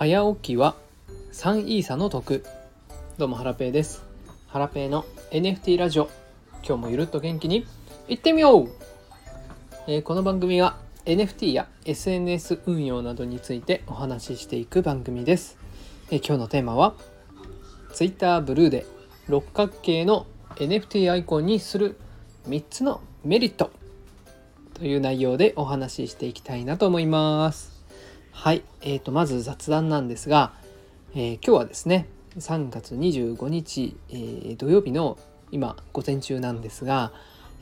早起きは3イーサの得。どうもハラペーです。ハラペーの NFT ラジオ。今日もゆるっと元気にいってみよう、えー、この番組は NFT や SNS 運用などについてお話ししていく番組です、えー、今日のテーマは Twitter ブルーで六角形の NFT アイコンにする3つのメリットという内容でお話ししていきたいなと思います。はい、えー、とまず雑談なんですが、えー、今日はですね3月25日、えー、土曜日の今午前中なんですが、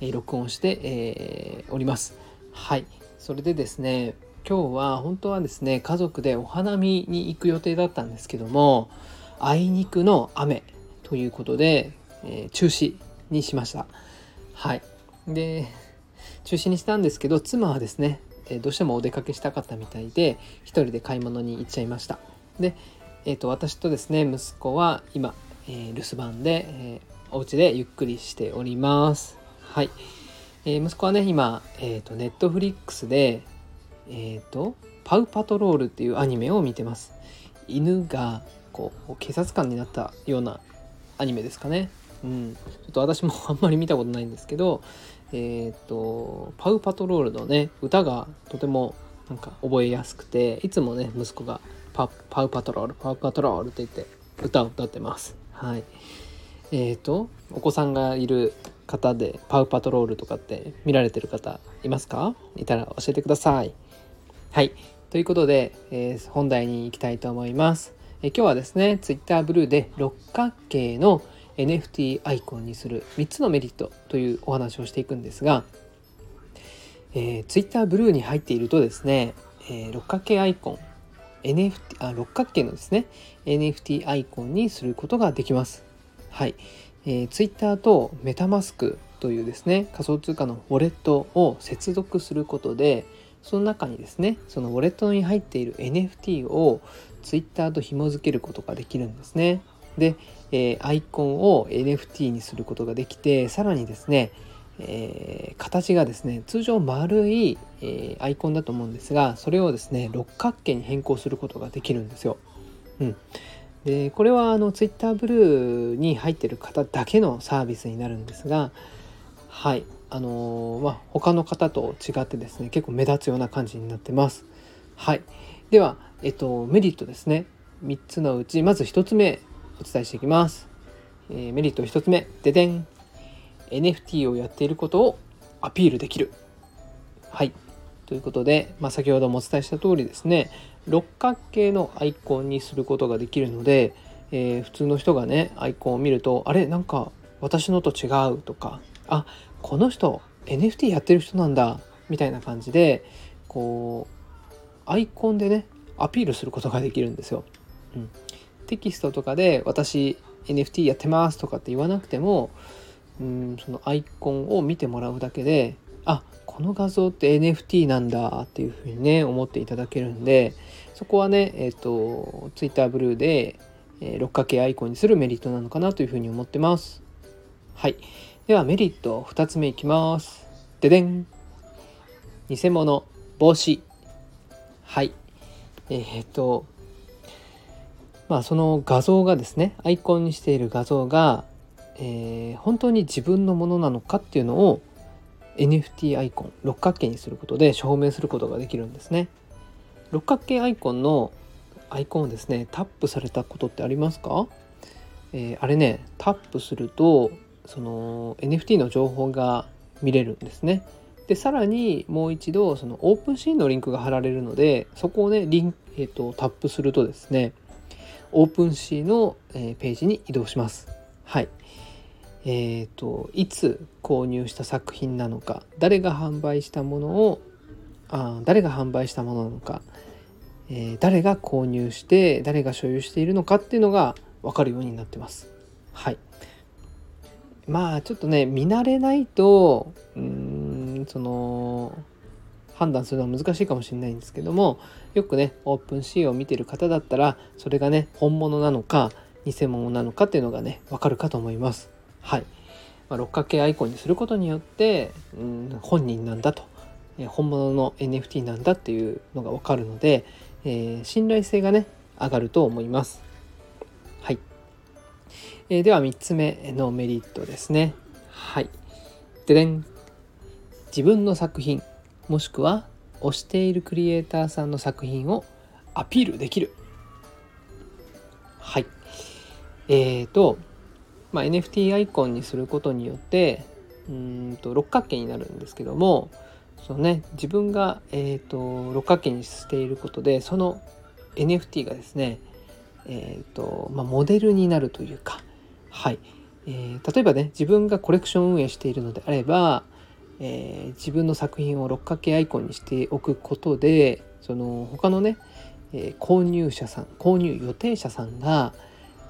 えー、録音して、えー、おります。はいそれでですね今日は本当はですね家族でお花見に行く予定だったんですけどもあいにくの雨ということで、えー、中止にしました。はいで中止にしたんですけど妻はですねえどうしてもお出かけしたかったみたいで1人で買い物に行っちゃいました。で、えーと、私とですね息子は今、えー、留守番で、えー、お家でゆっくりしております。はい、えー、息子はね今、えーと、ネットフリックスでえっ、とパウパトロールっていうアニメを見てます。犬がこう警察官になったようなアニメですかね。うん、ちょっと私もあんまり見たことないんですけど、えっ、とパウ・パトロールのね歌がとてもなんか覚えやすくていつもね息子がパ「パウ・パトロールパウ・パトロール」って言って歌を歌ってます。はいえーと、お子さんがいる方でパウ・パトロールとかって見られてる方いますか？いたら教えてください。はいということで、えー、本題に行きたいと思います。えー、今日はですね Twitter ブルーで六角形の NFT アイコンにする3つのメリットというお話をしていくんですが、えー、Twitter ブルーに入っているとですね、えー、六角形アイコン NFT あ六角形のですね NFT アイコンにすることができます。はい、えー、Twitter と MetaMask というですね仮想通貨のウォレットを接続することでその中にですねそのウォレットに入っている NFT を Twitter と紐付けることができるんですね。で、えー、アイコンを NFT にすることができてさらにですね、えー、形がですね通常丸い、えー、アイコンだと思うんですがそれをですね六角形に変更することができるんですよ。うん、でこれはあの Twitter ブルーに入ってる方だけのサービスになるんですがはいあのー、まあ他の方と違ってですね結構目立つような感じになってます。はいでは、えっと、メリットですね3つのうちまず1つ目お伝えしていきます。えー、メリット1つ目、ででん。NFT をやっていることをアピールできる。はい。ということで、まあ、先ほどもお伝えした通りですね、六角形のアイコンにすることができるので、えー、普通の人がね、アイコンを見ると、あれ？なんか私のと違うとか、あ、この人 NFT やってる人なんだ、みたいな感じで、こう、アイコンでね、アピールすることができるんですよ。うん、テキストとかで私 NFT やってますとかって言わなくてもうんそのアイコンを見てもらうだけであこの画像って NFT なんだっていうふうにね思っていただけるんでそこはねえっ、ー、と Twitter ブルーで、えー、六角形アイコンにするメリットなのかなというふうに思ってます。はい。ではメリット2つ目いきます。ででん。偽物防止はい。えっ、ー、とまあ、その画像がですねアイコンにしている画像が、えー、本当に自分のものなのかっていうのを NFT アイコン六角形にすることで証明することができるんですね。六角形アイコンのアイコンをですねタップされたことってありますか、えー、あれねタップするとその NFT の情報が見れるんですね。でさらにもう一度その OpenSea のリンクが貼られるのでそこをねリン、えーとタップするとですね OpenSea の、えページに移動します。はい。えーと、いつ購入した作品なのか誰が販売したものをあ誰が販売したものなのか、えー、誰が購入して誰が所有しているのかっていうのが分かるようになってます。はい。まあちょっとね見慣れないとうんその判断するのは難しいかもしれないんですけどもよくねオープンシーを見てる方だったらそれがね本物なのか偽物なのかっていうのがねわかるかと思います。はい、まあ、六角形アイコンにすることによって、うん、本人なんだと本物の NFT なんだっていうのがわかるので、えー、信頼性がね上がると思います。はい。えー、では3つ目のメリットですね。はい。ででん。自分の作品もしくは推しているクリエイターさんの作品をアピールできる。はい。えーと、まあ、NFT アイコンにすることによってうんと六角形になるんですけどもそのね自分が、えーと、六角形にしていることでその NFT がですねえーとまあ、モデルになるというか、はいえー、例えばね自分がコレクション運営しているのであれば、えー、自分の作品を六角形アイコンにしておくことでその他のね、えー、購入者さん購入予定者さんが、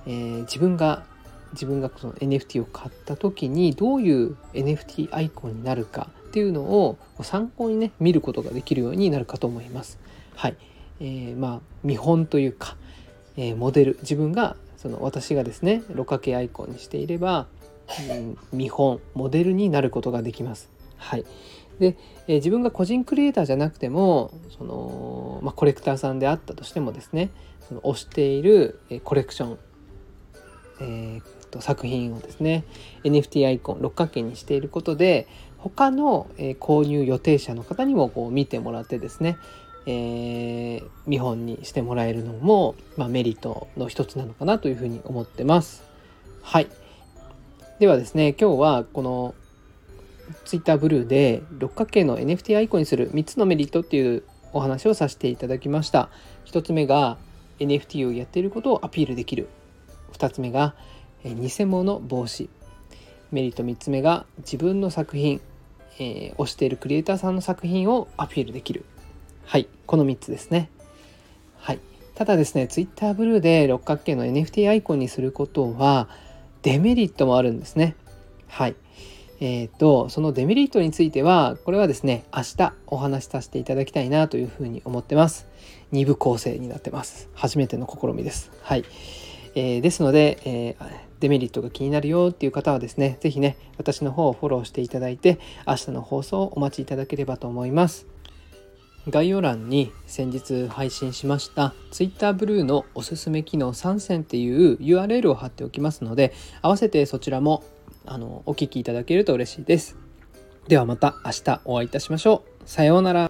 えー、自分が自分がその NFT を買った時にどういう NFT アイコンになるかっていうのを参考にね見ることができるようになるかと思います。はい、えー、まあ見本というか、えー、モデル自分がその私がですね六角形アイコンにしていれば、うん、見本モデルになることができます。はい、で、えー、自分が個人クリエイターじゃなくてもその、まあ、コレクターさんであったとしてもですねその推しているコレクション、えー、と作品をですね NFT アイコン六角形にしていることで他の、え購入予定者の方にもこう見てもらってですね、えー、見本にしてもらえるのも、まあ、メリットの一つなのかなというふうに思ってます。はい。ではですね、今日はこの Twitter ブルーで六角形の NFT アイコンにする3つのメリットっていうお話をさせていただきました。1つ目が NFT をやっていることをアピールできる。2つ目が偽物防止。メリット3つ目が自分の作品、えー、推しているクリエイターさんの作品をアピールできる。はいこの3つですね。はい。ただですね Twitter ブルーで六角形の NFT アイコンにすることはデメリットもあるんですね。はい。えっ、ー、とそのデメリットについてはこれはですね明日お話しさせていただきたいなというふうに思ってます。2部構成になってます。初めての試みです。はい、えー、ですので、えーデメリットが気になるよっていう方はですね、是非ね、私の方をフォローしていただいて、明日の放送をお待ちいただければと思います。概要欄に先日配信しました Twitter ブルーのおすすめ機能3選っていう URL を貼っておきますので、合わせてそちらもあのお聞きいただけると嬉しいです。ではまた明日お会いいたしましょう。さようなら。